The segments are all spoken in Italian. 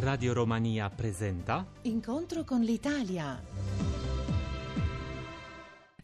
Radio Romania presenta Incontro con l'Italia.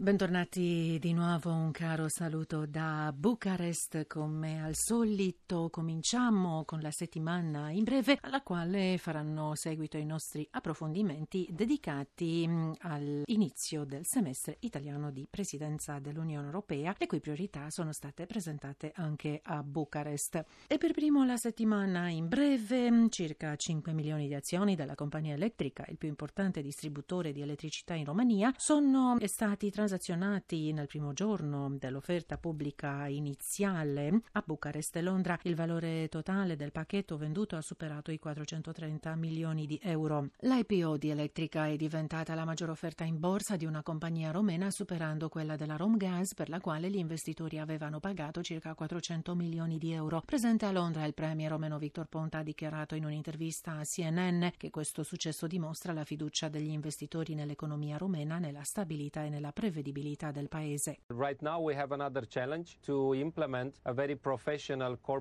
Bentornati di nuovo, un caro saluto da Bucarest. Come al solito cominciamo con la settimana in breve alla quale faranno seguito i nostri approfondimenti dedicati mm, all'inizio del semestre italiano di presidenza dell'Unione Europea, le cui priorità sono state presentate anche a Bucarest. E per primo la settimana in breve, mm, circa 5 milioni di azioni della compagnia elettrica, il più importante distributore di elettricità in Romania, sono stati transatti transazionati nel primo giorno dell'offerta pubblica iniziale a Bucarest e Londra, il valore totale del pacchetto venduto ha superato i 430 milioni di euro. L'IPO di Elettrica è diventata la maggior offerta in borsa di una compagnia romena, superando quella della Romgas, per la quale gli investitori avevano pagato circa 400 milioni di euro. Presente a Londra, il premier romeno Victor Ponta ha dichiarato in un'intervista a CNN che questo successo dimostra la fiducia degli investitori nell'economia romena, nella stabilità e nella prevedibilità credibilità del paese.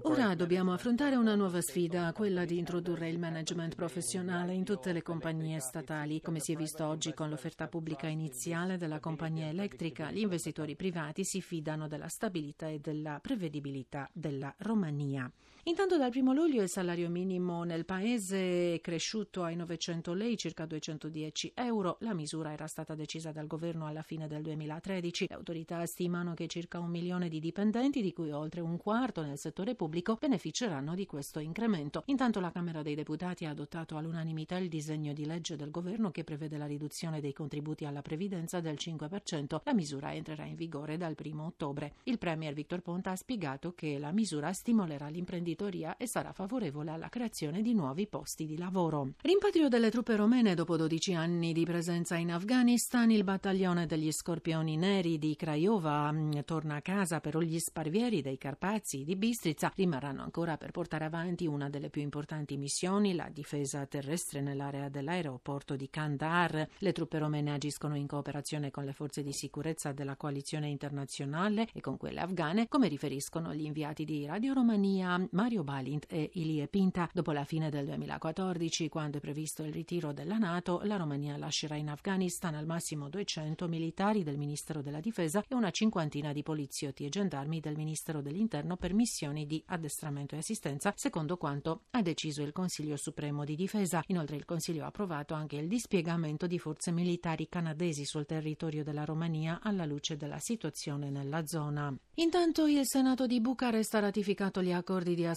Ora dobbiamo affrontare una nuova sfida, quella di introdurre il management professionale in tutte le compagnie statali. Come si è visto oggi con l'offerta pubblica iniziale della compagnia elettrica, gli investitori privati si fidano della stabilità e della prevedibilità della Romania. Intanto dal primo luglio il salario minimo nel paese è cresciuto ai 900 lei, circa 210 euro. La misura era stata decisa dal governo alla fine del 2020 2013. Le autorità stimano che circa un milione di dipendenti, di cui oltre un quarto nel settore pubblico, beneficeranno di questo incremento. Intanto la Camera dei Deputati ha adottato all'unanimità il disegno di legge del governo che prevede la riduzione dei contributi alla previdenza del 5%. La misura entrerà in vigore dal 1 ottobre. Il Premier Victor Ponta ha spiegato che la misura stimolerà l'imprenditoria e sarà favorevole alla creazione di nuovi posti di lavoro. Rimpatrio delle truppe romene dopo 12 anni di presenza in Afghanistan, il battaglione degli scorpioni Scorpioni Neri di Craiova mm, torna a casa, però gli sparvieri dei Carpazi di Bistrizza rimarranno ancora per portare avanti una delle più importanti missioni, la difesa terrestre nell'area dell'aeroporto di Kandahar. Le truppe romene agiscono in cooperazione con le forze di sicurezza della coalizione internazionale e con quelle afghane, come riferiscono gli inviati di Radio Romania Mario Balint e Ilie Pinta. Dopo la fine del 2014, quando è previsto il ritiro della Nato, la Romania lascerà in Afghanistan al massimo 200 militari del Ministero della Difesa e una cinquantina di poliziotti e gendarmi del Ministero dell'Interno per missioni di addestramento e assistenza, secondo quanto ha deciso il Consiglio Supremo di Difesa. Inoltre il Consiglio ha approvato anche il dispiegamento di forze militari canadesi sul territorio della Romania alla luce della situazione nella zona. Intanto il Senato di Bucarest ha ratificato gli accordi di associazione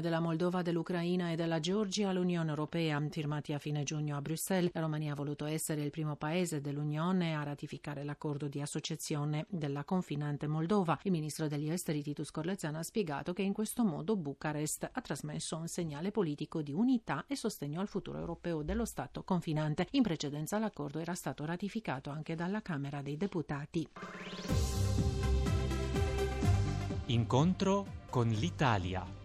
della Moldova, dell'Ucraina e della Georgia all'Unione Europea, firmati a fine giugno a Bruxelles. La Romania ha voluto essere il primo paese dell'Unione a ratificare l'accordo di associazione della confinante Moldova. Il ministro degli esteri Titus Corleziano ha spiegato che in questo modo Bucarest ha trasmesso un segnale politico di unità e sostegno al futuro europeo dello Stato confinante. In precedenza l'accordo era stato ratificato anche dalla Camera dei Deputati. Incontro con l'Italia.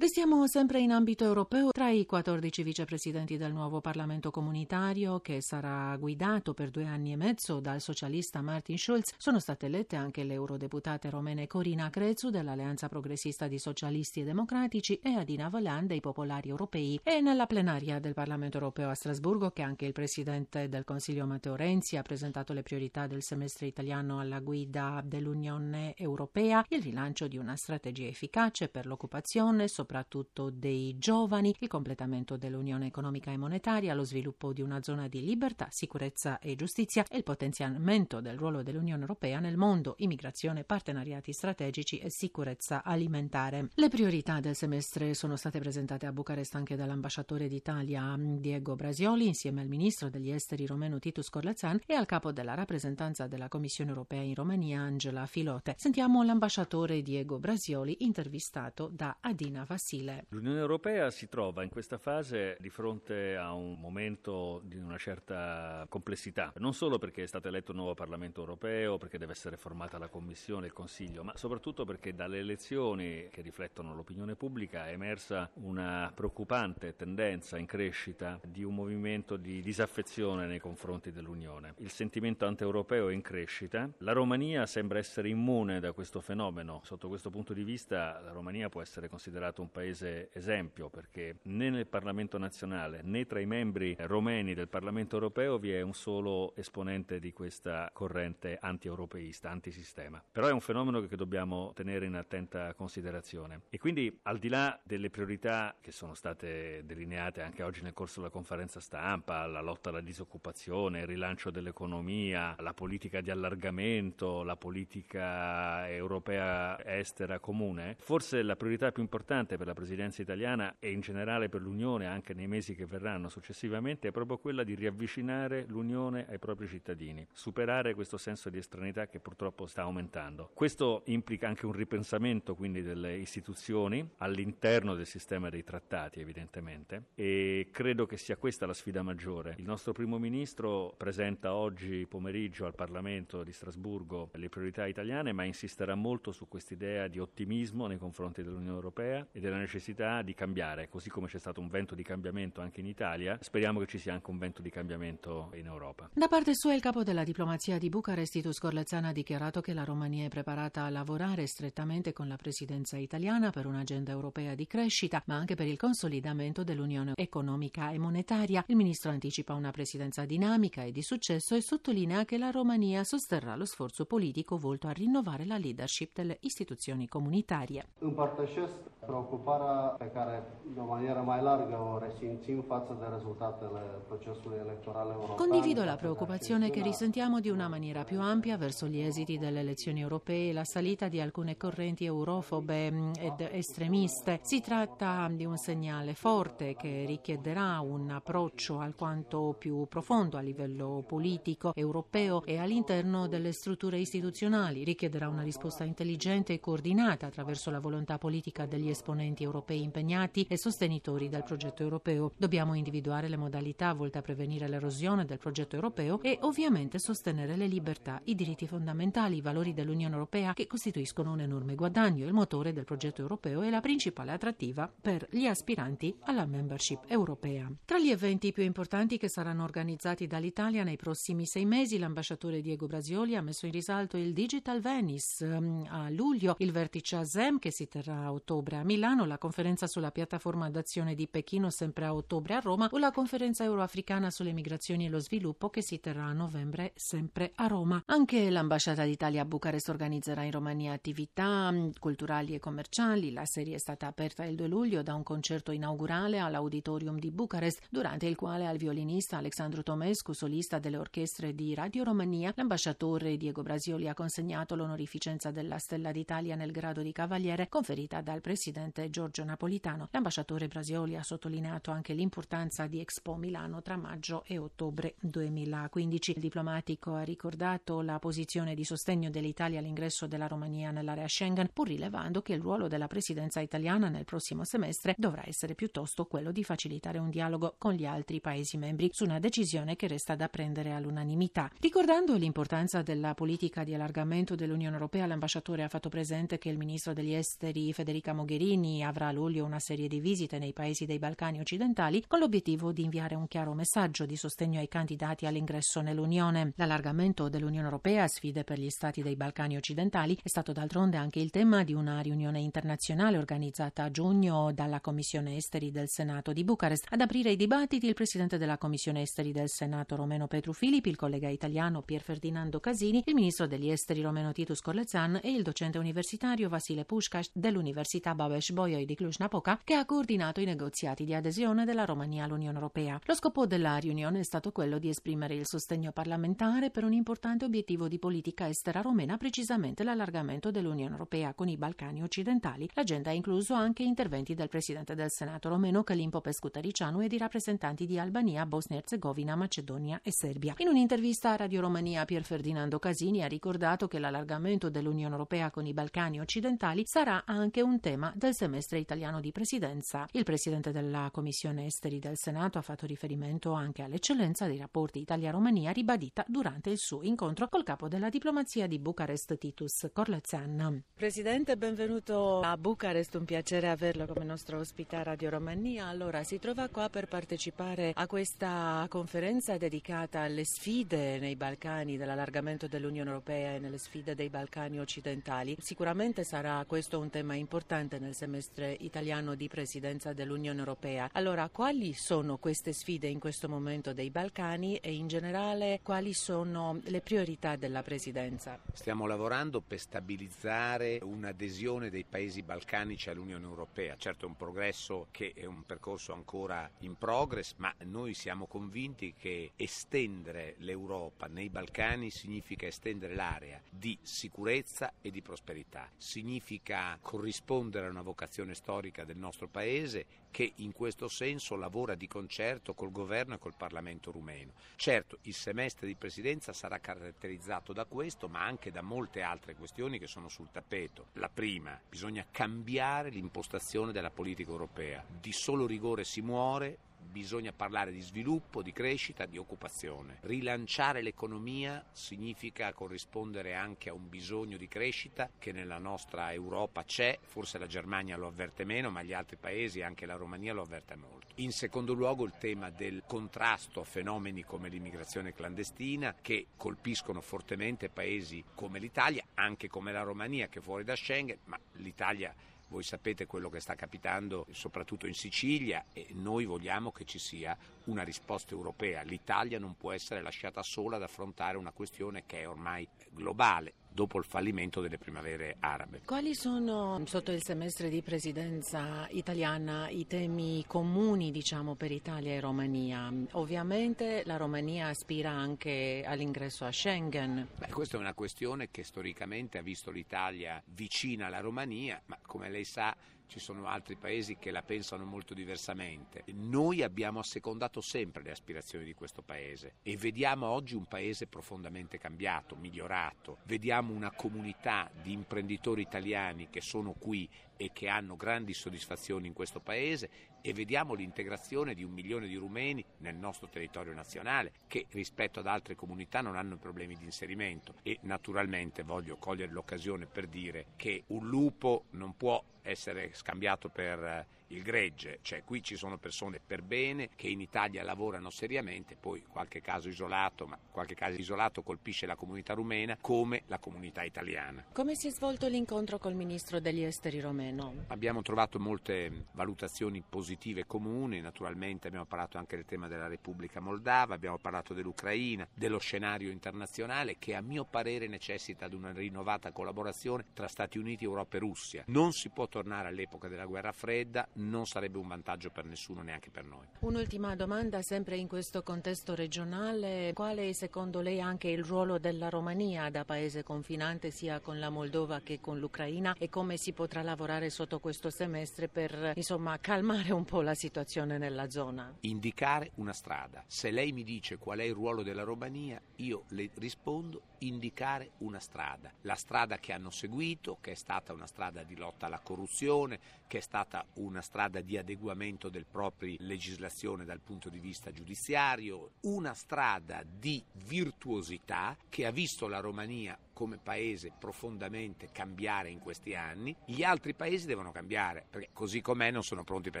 Restiamo sempre in ambito europeo. Tra i 14 vicepresidenti del nuovo Parlamento comunitario, che sarà guidato per due anni e mezzo dal socialista Martin Schulz, sono state elette anche le eurodeputate romene Corina Crețu dell'Alleanza Progressista di Socialisti e Democratici e Adina Volan dei Popolari Europei. E nella plenaria del Parlamento europeo a Strasburgo, che anche il presidente del Consiglio Matteo Renzi ha presentato le priorità del semestre italiano alla guida dell'Unione Europea, il rilancio di una strategia efficace per l'occupazione, soprattutto soprattutto dei giovani, il completamento dell'Unione economica e monetaria, lo sviluppo di una zona di libertà, sicurezza e giustizia e il potenziamento del ruolo dell'Unione Europea nel mondo, immigrazione, partenariati strategici e sicurezza alimentare. Le priorità del semestre sono state presentate a Bucarest anche dall'ambasciatore d'Italia Diego Brasioli insieme al ministro degli esteri romeno Titus Corlazan e al capo della rappresentanza della Commissione Europea in Romania Angela Filote. Sentiamo l'ambasciatore Diego Brasioli intervistato da Adina Vassili. Basile. L'Unione Europea si trova in questa fase di fronte a un momento di una certa complessità, non solo perché è stato eletto un nuovo Parlamento europeo, perché deve essere formata la Commissione e il Consiglio, ma soprattutto perché dalle elezioni che riflettono l'opinione pubblica è emersa una preoccupante tendenza in crescita di un movimento di disaffezione nei confronti dell'Unione. Il sentimento anti-europeo è in crescita, la Romania sembra essere immune da questo fenomeno, sotto questo punto di vista la Romania può essere considerata un un paese esempio perché né nel Parlamento nazionale né tra i membri romeni del Parlamento europeo vi è un solo esponente di questa corrente anti-europeista, antisistema. Però è un fenomeno che dobbiamo tenere in attenta considerazione. E quindi al di là delle priorità che sono state delineate anche oggi nel corso della conferenza stampa, la lotta alla disoccupazione, il rilancio dell'economia, la politica di allargamento, la politica europea estera comune, forse la priorità più importante per la presidenza italiana e in generale per l'Unione anche nei mesi che verranno successivamente è proprio quella di riavvicinare l'Unione ai propri cittadini, superare questo senso di estraneità che purtroppo sta aumentando. Questo implica anche un ripensamento quindi delle istituzioni all'interno del sistema dei trattati evidentemente e credo che sia questa la sfida maggiore. Il nostro primo ministro presenta oggi pomeriggio al Parlamento di Strasburgo le priorità italiane ma insisterà molto su quest'idea di ottimismo nei confronti dell'Unione Europea e della necessità di cambiare, così come c'è stato un vento di cambiamento anche in Italia, speriamo che ci sia anche un vento di cambiamento in Europa. Da parte sua il capo della diplomazia di Bucarest, Titus Gorlezzana, ha dichiarato che la Romania è preparata a lavorare strettamente con la presidenza italiana per un'agenda europea di crescita, ma anche per il consolidamento dell'Unione economica e monetaria. Il ministro anticipa una presidenza dinamica e di successo e sottolinea che la Romania sosterrà lo sforzo politico volto a rinnovare la leadership delle istituzioni comunitarie. Împărtășesc preocuparea pe care de o manieră mai largă o resimțim față de rezultatele procesului electoral european. Condivido la preoccupazione che risentiamo di una maniera più ampia verso gli esiti delle elezioni europee e la salita di alcune correnti eurofobe mm, ed estremiste. Si tratta di un segnale forte che richiederà un approccio alquanto più profondo a livello politico europeo e all'interno delle strutture istituzionali. Richiederà una risposta intelligente e coordinata attraverso la volontà politica degli esponenti europei impegnati e sostenitori del progetto europeo. Dobbiamo individuare le modalità volte a prevenire l'erosione del progetto europeo e ovviamente sostenere le libertà, i diritti fondamentali, i valori dell'Unione Europea che costituiscono un enorme guadagno, il motore del progetto europeo e la principale attrattiva per gli aspiranti alla membership europea. Tra gli eventi più importanti che saranno organizzati dall'Italia nei prossimi sei mesi, l'ambasciatore Diego Brasioli ha messo in risalto il Digital Venice mm, a luglio, il vertice ASEM che si terrà a ottobre a Milano, la conferenza sulla piattaforma d'azione di Pechino sempre a ottobre a Roma o la conferenza euroafricana sulle migrazioni e lo sviluppo che si terrà a novembre sempre a Roma. Anche l'ambasciata d'Italia a Bucarest organizzerà in Romania attività mm, culturali e commerciali. La serie è stata aperta il 2 luglio da un concerto inaugurale all'Auditorium di Bucarest, durante il quale al violinista Alexandru Tomescu, solista delle orchestre di Radio Romania, l'ambasciatore Diego Brasioli ha consegnato l'onorificenza della Stella d'Italia nel grado di cavaliere conferita dal presidente Giorgio Napolitano. L'ambasciatore Brasioli ha sottolineato anche l'importanza di Expo Milano tra maggio e ottobre 2015. Il diplomatico ha ricordato la posizione di sostegno dell'Italia all'ingresso della Romania nell'area Schengen, pur rilevando che il ruolo della presidenza italiana nel prossimo semestre dovrà essere piuttosto quello di facilitare un dialogo con gli altri Paesi membri su una decisione che resta da prendere all'unanimità. Ricordando l'importanza della politica di allargamento dell'Unione Europea, l'ambasciatore ha fatto presente che il ministro degli esteri Federica Mogherini avrà a luglio una serie di visite nei Paesi dei Balcani occidentali con l'obiettivo di inviare un chiaro messaggio di sostegno ai candidati all'ingresso nell'Unione. L'allargamento dell'Unione Europea, sfide per gli Stati dei Balcani occidentali, è stato d'altronde anche il tema di una riunione internazionale organizzata a giugno dalla Commissione Esteri del Senato di Bucarest. Ad aprire i dibattiti il presidente della Commissione Esteri del Senato Romeno Petru Filippi, il collega italiano Pier Ferdinando Casini, il ministro degli esteri Romeno Titus Corlezan e il docente universitario Vasile Pushkash dell'Università Babes Bolyai di Cluj-Napoca, che ha coordinato i negoziati di adesione della Romania all'Unione Europea. Lo scopo della riunione è stato quello di esprimere il sostegno parlamentare per un importante obiettivo di politica estera romena, precisamente l'allargamento dell'Unione Europea con i Balcani occidentali. L'agenda ha incluso anche interventi del presidente del Senato romeno Kalimpo Pescutaricianu e di rappresentanti di Albania, Bosnia e Herzegovina, Macedonia e Serbia. In un'intervista a Radio Romania, Pier Ferdinando Casini ha ricordato che l'allargamento dell'Unione Europea con i Balcani occidentali sarà anche un tema del semestre italiano di presidenza. Il presidente della Commissione Esteri del Senato ha fatto riferimento anche all'eccellenza dei rapporti Italia-Romania ribadita durante il suo incontro col capo della diplomazia di Bucarest Titus Corlezan. Presidente, benvenuto a Bucarest, un piacere averlo come nostro ospite a Radio Romania. Allora, si trova qua per partecipare a questa conferenza dedicata alle sfide nei Balcani, dell'allargamento dell'Unione Europea e nelle sfide dei Balcani occidentali. Sicuramente sarà questo un tema importante nel nel semestre italiano di presidenza dell'Unione Europea. Allora, quali sono queste sfide in questo momento dei Balcani e in generale quali sono le priorità della presidenza? Stiamo lavorando per stabilizzare un'adesione dei paesi balcanici all'Unione Europea. Certo è un progresso che è un percorso ancora in progress, ma noi siamo convinti che estendere l'Europa nei Balcani significa estendere l'area di sicurezza e di prosperità. Significa corrispondere a una vocazione storica del nostro Paese che in questo senso lavora di concerto col governo e col Parlamento rumeno. Certo, il semestre di presidenza sarà caratterizzato da questo, ma anche da molte altre questioni che sono sul tappeto. La prima, bisogna cambiare l'impostazione della politica europea. Di solo rigore si muore, bisogna parlare di sviluppo, di crescita, di occupazione. Rilanciare l'economia significa corrispondere anche a un bisogno di crescita che nella nostra Europa c'è, forse la Germania lo avverte meno, ma gli altri paesi, anche la Romania, lo avverte molto. In secondo luogo il tema del contrasto a fenomeni come l'immigrazione clandestina che colpiscono fortemente paesi come l'Italia, anche come la Romania che è fuori da Schengen, ma l'Italia voi sapete quello che sta capitando soprattutto in Sicilia e noi vogliamo che ci sia una risposta europea. L'Italia non può essere lasciata sola ad affrontare una questione che è ormai globale dopo il fallimento delle primavere arabe. Quali sono sotto il semestre di presidenza italiana i temi comuni diciamo, per Italia e Romania? Ovviamente la Romania aspira anche all'ingresso a Schengen. Beh, questa è una questione che storicamente ha visto l'Italia vicina alla Romania, ma come lei sa ci sono altri paesi che la pensano molto diversamente. Noi abbiamo assecondato sempre le aspirazioni di questo paese e vediamo oggi un paese profondamente cambiato, migliorato. Vediamo una comunità di imprenditori italiani che sono qui e che hanno grandi soddisfazioni in questo paese e vediamo l'integrazione di un milione di rumeni nel nostro territorio nazionale che rispetto ad altre comunità non hanno problemi di inserimento. E naturalmente voglio cogliere l'occasione per dire che un lupo non può essere scambiato per il gregge, cioè qui ci sono persone per bene che in Italia lavorano seriamente, poi qualche caso isolato, ma qualche caso isolato colpisce la comunità rumena come la comunità italiana. Come si è svolto l'incontro col ministro degli esteri romeno? Abbiamo trovato molte valutazioni positive comuni, naturalmente abbiamo parlato anche del tema della Repubblica Moldava, abbiamo parlato dell'Ucraina, dello scenario internazionale che a mio parere necessita di una rinnovata collaborazione tra Stati Uniti, Europa e Russia. Non si può tornare all'epoca della guerra fredda, non sarebbe un vantaggio per nessuno, neanche per noi. Un'ultima domanda, sempre in questo contesto regionale, quale è secondo lei anche il ruolo della Romania da paese confinante sia con la Moldova che con l'Ucraina e come si potrà lavorare sotto questo semestre per insomma calmare un po' la situazione nella zona? Indicare una strada. Se lei mi dice qual è il ruolo della Romania, io le rispondo indicare una strada. La strada che hanno seguito, che è stata una strada di lotta alla corruzione, che è stata una strada di adeguamento del proprio legislazione dal punto di vista giudiziario, una strada di virtuosità che ha visto la Romania come paese profondamente cambiare in questi anni, gli altri paesi devono cambiare, perché così com'è non sono pronti per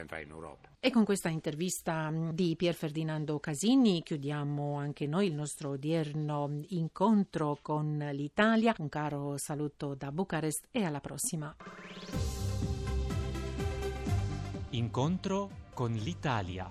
entrare in Europa. E con questa intervista di Pier Ferdinando Casini chiudiamo anche noi il nostro odierno incontro con l'Italia. Un caro saluto da Bucarest e alla prossima. Incontro con l'Italia.